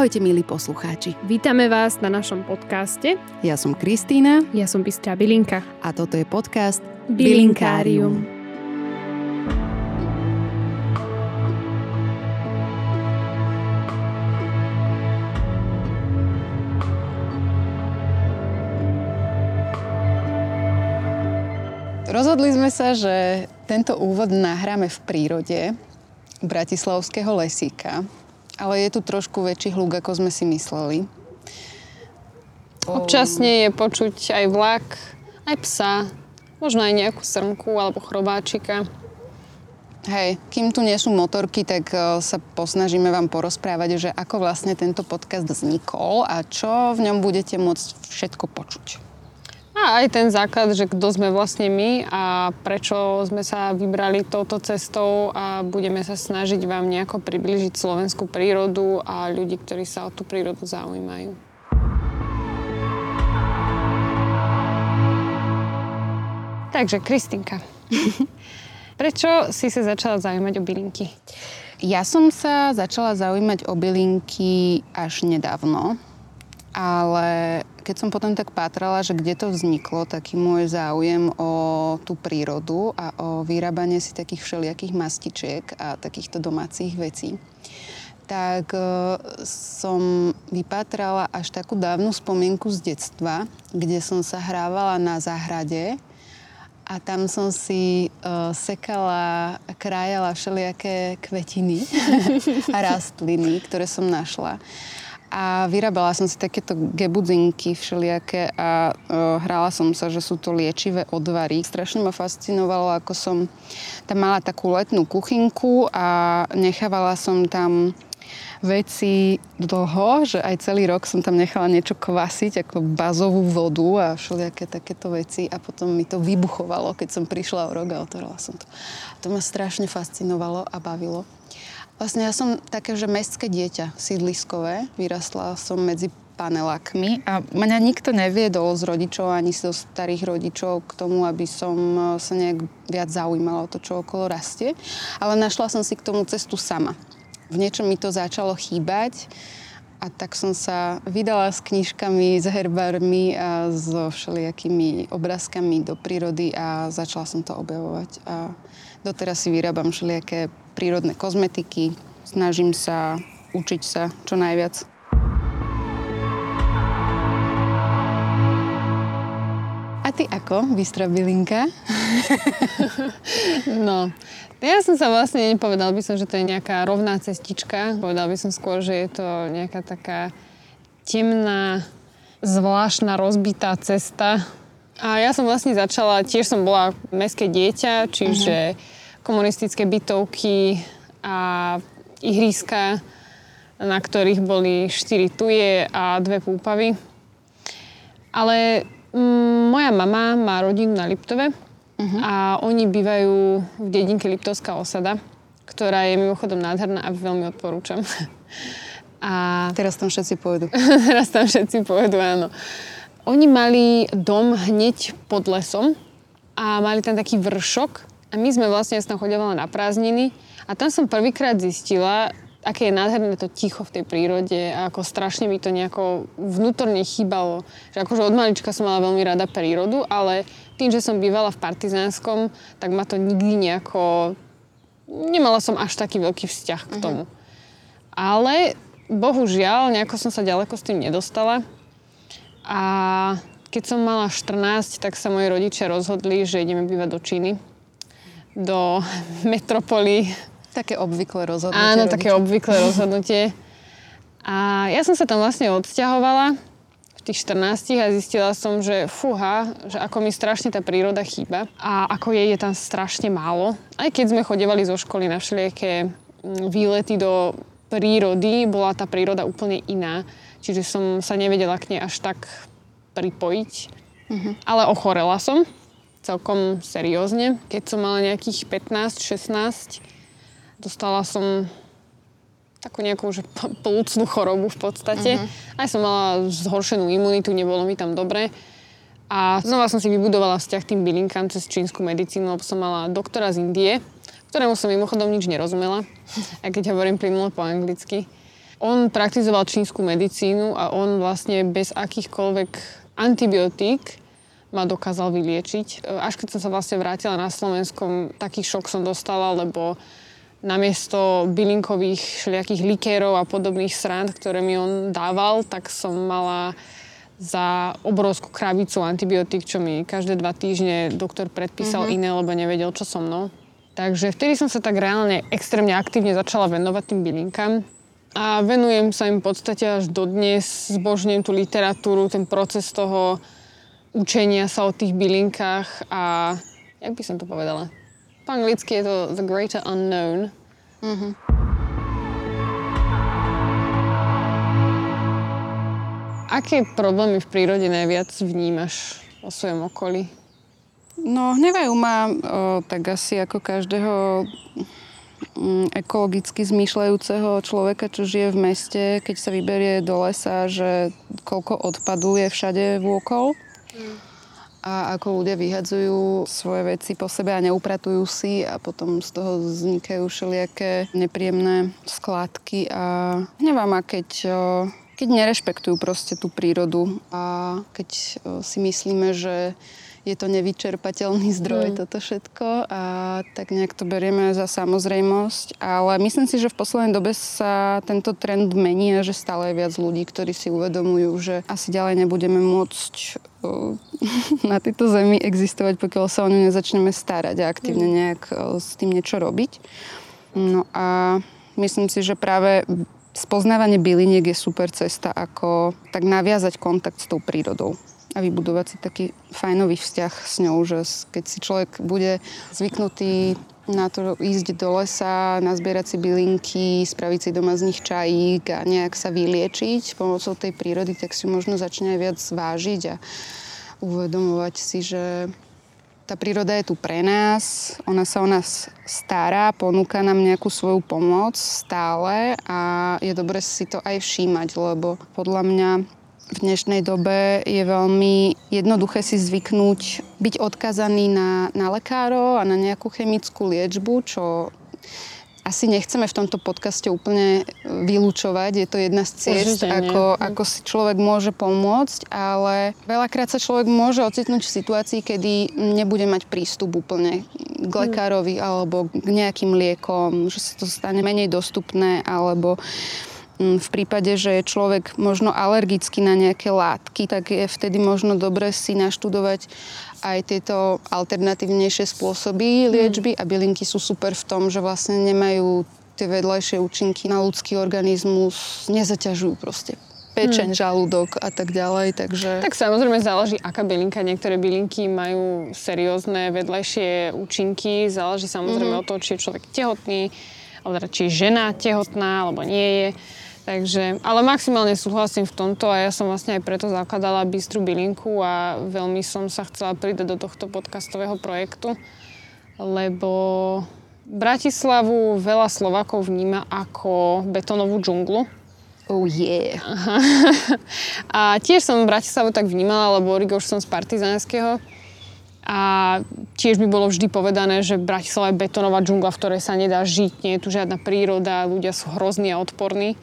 Ahojte milí poslucháči. Vítame vás na našom podcaste. Ja som Kristína. Ja som Bystrá Bilinka. A toto je podcast Bilinkárium. Rozhodli sme sa, že tento úvod nahráme v prírode Bratislavského lesíka ale je tu trošku väčší hluk, ako sme si mysleli. Občasne je počuť aj vlak, aj psa, možno aj nejakú srnku alebo chrobáčika. Hej, kým tu nie sú motorky, tak e, sa posnažíme vám porozprávať, že ako vlastne tento podcast vznikol a čo v ňom budete môcť všetko počuť. A aj ten základ, že kto sme vlastne my a prečo sme sa vybrali touto cestou a budeme sa snažiť vám nejako približiť slovenskú prírodu a ľudí, ktorí sa o tú prírodu zaujímajú. Takže, Kristinka, prečo si sa začala zaujímať o bylinky? Ja som sa začala zaujímať o bylinky až nedávno, ale keď som potom tak pátrala, že kde to vzniklo, taký môj záujem o tú prírodu a o vyrábanie si takých všelijakých mastičiek a takýchto domácich vecí, tak e, som vypátrala až takú dávnu spomienku z detstva, kde som sa hrávala na záhrade a tam som si uh, sekala, krájala všelijaké kvetiny a rastliny, ktoré som našla a vyrábala som si takéto gebudzinky všelijaké a uh, hrala som sa, že sú to liečivé odvary. Strašne ma fascinovalo, ako som tam mala takú letnú kuchynku a nechávala som tam veci dlho, že aj celý rok som tam nechala niečo kvasiť, ako bazovú vodu a všelijaké takéto veci a potom mi to vybuchovalo, keď som prišla o rok a otvorila som to. A to ma strašne fascinovalo a bavilo. Vlastne ja som také, že mestské dieťa, sídliskové. Vyrastla som medzi panelákmi a mňa nikto neviedol z rodičov ani zo starých rodičov k tomu, aby som e, sa nejak viac zaujímala o to, čo okolo rastie. Ale našla som si k tomu cestu sama. V niečom mi to začalo chýbať a tak som sa vydala s knižkami, s herbármi a so všelijakými obrázkami do prírody a začala som to objavovať. A doteraz si vyrábam všelijaké prírodné kozmetiky. Snažím sa učiť sa čo najviac. A ty ako, Bystra bylinka? no, ja som sa vlastne nepovedal by som, že to je nejaká rovná cestička. Povedal by som skôr, že je to nejaká taká temná, zvláštna, rozbitá cesta. A ja som vlastne začala, tiež som bola mestské dieťa, čiže uh-huh komunistické bytovky a ihriska, na ktorých boli štyri tuje a dve púpavy. Ale mm, moja mama má rodinu na Liptove uh-huh. a oni bývajú v dedinke Liptovská osada, ktorá je mimochodom nádherná a veľmi odporúčam. A... Teraz tam všetci pôjdu. Teraz tam všetci pôjdu, áno. Oni mali dom hneď pod lesom a mali tam taký vršok a my sme vlastne, ja som chodila na prázdniny a tam som prvýkrát zistila, aké je nádherné to ticho v tej prírode a ako strašne mi to nejako vnútorne chýbalo. Že akože od malička som mala veľmi rada prírodu, ale tým, že som bývala v Partizánskom, tak ma to nikdy nejako... Nemala som až taký veľký vzťah k mhm. tomu. Uh-huh. Ale bohužiaľ, nejako som sa ďaleko s tým nedostala. A keď som mala 14, tak sa moji rodičia rozhodli, že ideme bývať do Číny do metropoly. Také obvyklé rozhodnutie. Áno, rodiča. také obvyklé rozhodnutie. A ja som sa tam vlastne odsťahovala v tých 14 a zistila som, že fúha, že ako mi strašne tá príroda chýba a ako jej je tam strašne málo. Aj keď sme chodevali zo školy na všelijaké mm, výlety do prírody, bola tá príroda úplne iná. Čiže som sa nevedela k nej až tak pripojiť. Mm-hmm. Ale ochorela som celkom seriózne. Keď som mala nejakých 15-16, dostala som takú nejakú že plúcnú chorobu v podstate. Uh-huh. Aj som mala zhoršenú imunitu, nebolo mi tam dobre. A znova som si vybudovala vzťah tým bylinkám cez čínsku medicínu, lebo som mala doktora z Indie, ktorému som mimochodom nič nerozumela, aj keď hovorím plynulo po anglicky. on praktizoval čínsku medicínu a on vlastne bez akýchkoľvek antibiotík ma dokázal vyliečiť. Až keď som sa vlastne vrátila na Slovenskom, taký šok som dostala, lebo namiesto bylinkových všelijakých likérov a podobných srand, ktoré mi on dával, tak som mala za obrovskú krabicu antibiotík, čo mi každé dva týždne doktor predpísal mm-hmm. iné, lebo nevedel, čo so mnou. Takže vtedy som sa tak reálne extrémne aktívne začala venovať tým bylinkám. A venujem sa im v podstate až dodnes, zbožňujem tú literatúru, ten proces toho učenia sa o tých bylinkách a jak by som to povedala? Po anglicky je to The Greater Unknown. Mm-hmm. Aké problémy v prírode najviac vnímaš o svojom okolí? No, hnevajú ma o, tak asi ako každého mm, ekologicky zmýšľajúceho človeka, čo žije v meste, keď sa vyberie do lesa, že koľko odpadu je všade vôkol. A ako ľudia vyhadzujú svoje veci po sebe a neupratujú si a potom z toho vznikajú všelijaké nepríjemné skládky. A nevám, a keď, keď nerešpektujú proste tú prírodu a keď si myslíme, že je to nevyčerpateľný zdroj mm. toto všetko a tak nejak to berieme za samozrejmosť. Ale myslím si, že v poslednej dobe sa tento trend mení a že stále je viac ľudí, ktorí si uvedomujú, že asi ďalej nebudeme môcť na tejto zemi existovať, pokiaľ sa o ňu nezačneme starať a aktívne mm. nejak s tým niečo robiť. No a myslím si, že práve spoznávanie byliniek je super cesta, ako tak naviazať kontakt s tou prírodou a vybudovať si taký fajnový vzťah s ňou, že keď si človek bude zvyknutý na to ísť do lesa, nazbierať si bylinky, spraviť si doma z nich čajík a nejak sa vyliečiť pomocou tej prírody, tak si možno začne aj viac vážiť a uvedomovať si, že tá príroda je tu pre nás, ona sa o nás stará, ponúka nám nejakú svoju pomoc stále a je dobre si to aj všímať, lebo podľa mňa v dnešnej dobe je veľmi jednoduché si zvyknúť byť odkazaný na, na lekárov a na nejakú chemickú liečbu, čo asi nechceme v tomto podcaste úplne vylúčovať. Je to jedna z ciest, ako, ako si človek môže pomôcť, ale veľakrát sa človek môže ocitnúť v situácii, kedy nebude mať prístup úplne k lekárovi alebo k nejakým liekom, že sa to stane menej dostupné alebo Mm, v prípade, že je človek možno alergický na nejaké látky, tak je vtedy možno dobre si naštudovať aj tieto alternatívnejšie spôsoby liečby a bylinky sú super v tom, že vlastne nemajú tie vedľajšie účinky na ľudský organizmus, nezaťažujú proste pečeň, hmm. žalúdok a tak ďalej, takže... Tak samozrejme záleží, aká bylinka. Niektoré bylinky majú seriózne vedľajšie účinky. Záleží samozrejme hmm. od toho, či je človek tehotný, alebo teda, či je žena tehotná, alebo nie je. Takže, ale maximálne súhlasím v tomto a ja som vlastne aj preto zakladala Bystru bylinku a veľmi som sa chcela pridať do tohto podcastového projektu, lebo Bratislavu veľa Slovakov vníma ako betónovú džunglu. Oh yeah. a tiež som Bratislavu tak vnímala, lebo Origo už som z Partizánskeho. A tiež by bolo vždy povedané, že Bratislava je betónová džungla, v ktorej sa nedá žiť, nie je tu žiadna príroda, ľudia sú hrozní a odporní.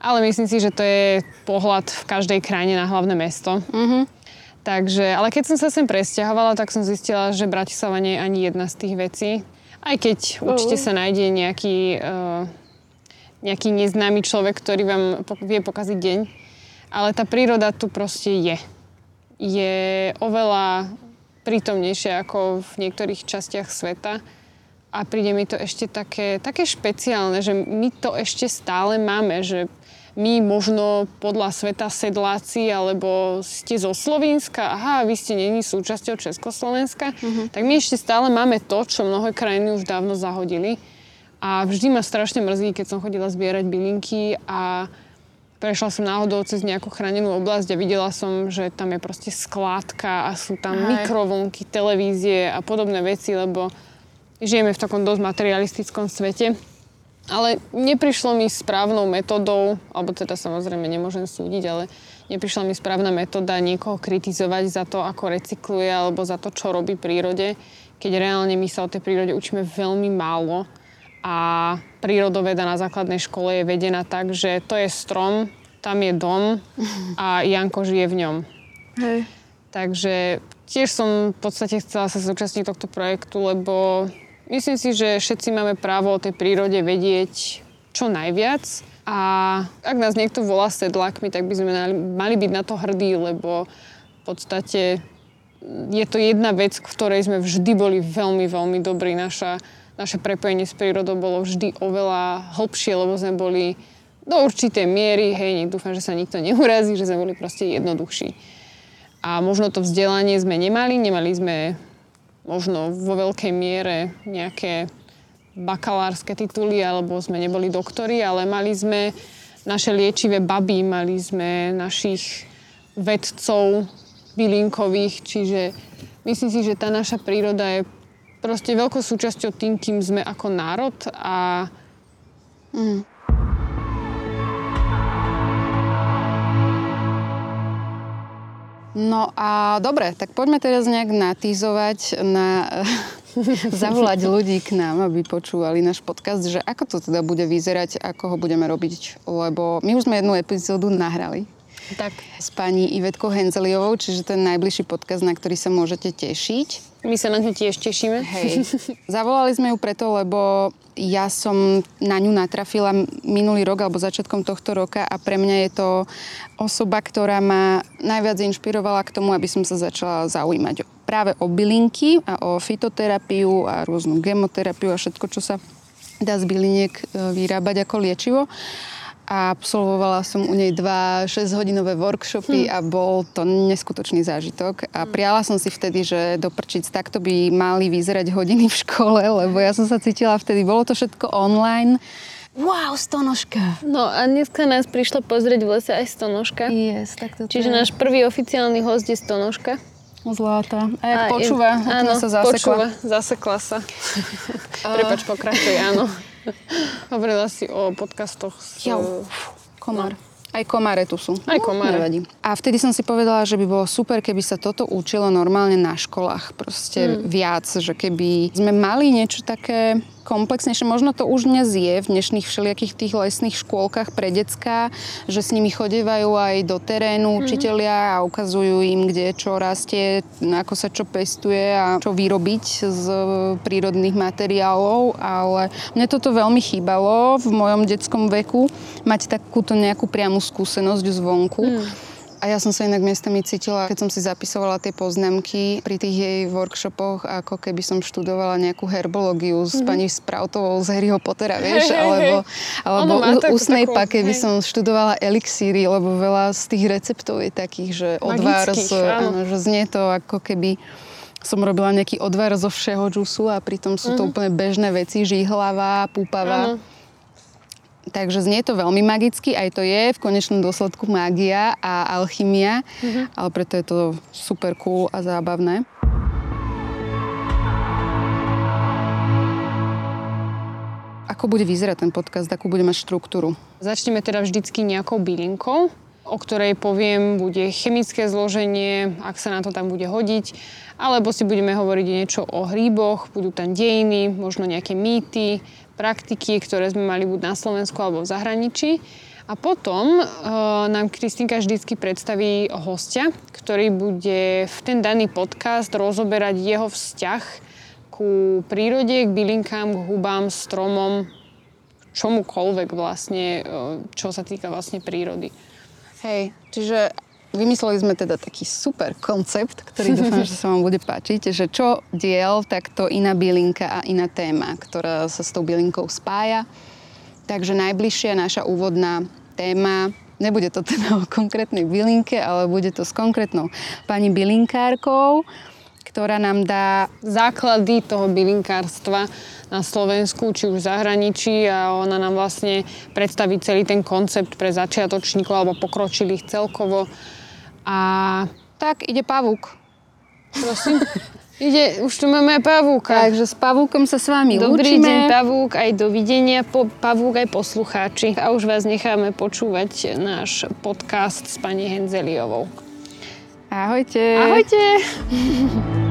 Ale myslím si, že to je pohľad v každej krajine na hlavné mesto. Mm-hmm. Takže, ale keď som sa sem presťahovala, tak som zistila, že Bratislava nie je ani jedna z tých vecí. Aj keď uh. určite sa nájde nejaký, uh, nejaký neznámy človek, ktorý vám vie pokaziť deň. Ale tá príroda tu proste je. Je oveľa prítomnejšia ako v niektorých častiach sveta a príde mi to ešte také, také špeciálne, že my to ešte stále máme, že my možno podľa sveta sedláci alebo ste zo Slovenska, aha, vy ste není súčasťou Československa, uh-huh. tak my ešte stále máme to, čo mnohé krajiny už dávno zahodili. A vždy ma strašne mrzí, keď som chodila zbierať bylinky a prešla som náhodou cez nejakú chránenú oblasť a videla som, že tam je proste skládka a sú tam Aj. mikrovlnky, televízie a podobné veci, lebo žijeme v takom dosť materialistickom svete. Ale neprišlo mi správnou metodou, alebo teda samozrejme nemôžem súdiť, ale neprišla mi správna metóda niekoho kritizovať za to, ako recykluje, alebo za to, čo robí prírode, keď reálne my sa o tej prírode učíme veľmi málo a prírodoveda na základnej škole je vedená tak, že to je strom, tam je dom a Janko žije v ňom. Hej. Takže tiež som v podstate chcela sa zúčastniť tohto projektu, lebo myslím si, že všetci máme právo o tej prírode vedieť čo najviac. A ak nás niekto volá sedlákmi, tak by sme mali byť na to hrdí, lebo v podstate je to jedna vec, v ktorej sme vždy boli veľmi, veľmi dobrí. Naša, naše prepojenie s prírodou bolo vždy oveľa hlbšie, lebo sme boli do určitej miery, hej, dúfam, že sa nikto neurazí, že sme boli proste jednoduchší. A možno to vzdelanie sme nemali, nemali sme možno vo veľkej miere nejaké bakalárske tituly, alebo sme neboli doktori, ale mali sme naše liečivé baby, mali sme našich vedcov bylinkových, čiže myslím si, že tá naša príroda je proste veľkou súčasťou tým, kým sme ako národ a mm. No a dobre, tak poďme teraz nejak natýzovať na zavolať ľudí k nám, aby počúvali náš podcast, že ako to teda bude vyzerať, ako ho budeme robiť, lebo my už sme jednu epizódu nahrali. Tak. S pani Ivetkou Henzeliovou, čiže ten najbližší podcast, na ktorý sa môžete tešiť. My sa na ňu tiež tešíme. Hej. Zavolali sme ju preto, lebo ja som na ňu natrafila minulý rok alebo začiatkom tohto roka a pre mňa je to osoba, ktorá ma najviac inšpirovala k tomu, aby som sa začala zaujímať práve o bylinky a o fitoterapiu a rôznu gemoterapiu a všetko, čo sa dá z byliniek e, vyrábať ako liečivo a absolvovala som u nej dva 6-hodinové workshopy hm. a bol to neskutočný zážitok. A hm. priala som si vtedy, že doprčiť takto by mali vyzerať hodiny v škole, lebo ja som sa cítila vtedy, bolo to všetko online. Wow, stonožka. No a dneska nás prišla pozrieť v lese aj stonožka. Yes, tak to Čiže náš prvý oficiálny host je stonožka. Zláta. A jak a počúva, je, áno, sa zasekla. počúva, zasekla sa. Prepač, pokračuj, áno. Hovorila si o podcastoch s... Jo, komár. No. Aj komáre tu sú. Aj komáre. Nevadí. A vtedy som si povedala, že by bolo super, keby sa toto učilo normálne na školách. Proste hmm. viac, že keby sme mali niečo také komplexnejšie. Možno to už dnes je v dnešných všelijakých tých lesných škôlkach pre decka, že s nimi chodevajú aj do terénu mm-hmm. učitelia a ukazujú im, kde čo rastie, ako sa čo pestuje a čo vyrobiť z prírodných materiálov, ale mne toto veľmi chýbalo v mojom detskom veku, mať takúto nejakú priamu skúsenosť zvonku. Mm. A ja som sa inak miestami cítila, keď som si zapisovala tie poznámky pri tých jej workshopoch, ako keby som študovala nejakú herbológiu s mm-hmm. pani Sproutovou z Harryho Pottera, vieš, hey, alebo, alebo u, ústnej takú, pake hej. by som študovala elixíry, lebo veľa z tých receptov je takých, že odvar, z, áno, že znie to ako keby som robila nejaký odvar zo všeho džusu a pritom sú mm-hmm. to mhm. úplne bežné veci, žihlava, púpava. Áno. Takže znie to veľmi magicky, aj to je v konečnom dôsledku mágia a alchymia, mm-hmm. ale preto je to super cool a zábavné. Ako bude vyzerať ten podcast, akú bude mať štruktúru? Začneme teda vždycky nejakou bylinkou, o ktorej poviem, bude chemické zloženie, ak sa na to tam bude hodiť, alebo si budeme hovoriť niečo o hríboch, budú tam dejiny, možno nejaké mýty, praktiky, ktoré sme mali buď na Slovensku alebo v zahraničí. A potom uh, nám Kristinka vždycky predstaví hostia, ktorý bude v ten daný podcast rozoberať jeho vzťah ku prírode, k bylinkám, k hubám, stromom, čomukoľvek vlastne, uh, čo sa týka vlastne prírody. Hej, čiže Vymysleli sme teda taký super koncept, ktorý dúfam, že sa vám bude páčiť, že čo diel, tak to iná bylinka a iná téma, ktorá sa s tou bylinkou spája. Takže najbližšia naša úvodná téma Nebude to teda o konkrétnej bylinke, ale bude to s konkrétnou pani bylinkárkou, ktorá nám dá základy toho bylinkárstva na Slovensku, či už v zahraničí a ona nám vlastne predstaví celý ten koncept pre začiatočníkov alebo pokročilých celkovo a tak ide pavúk. Prosím. Ide, už tu máme pavúka. Takže s pavúkom sa s vami Dobrý učíme. deň, pavúk, aj dovidenia, po, pavúk aj poslucháči. A už vás necháme počúvať náš podcast s pani Henzeliovou. Ahojte. Ahojte.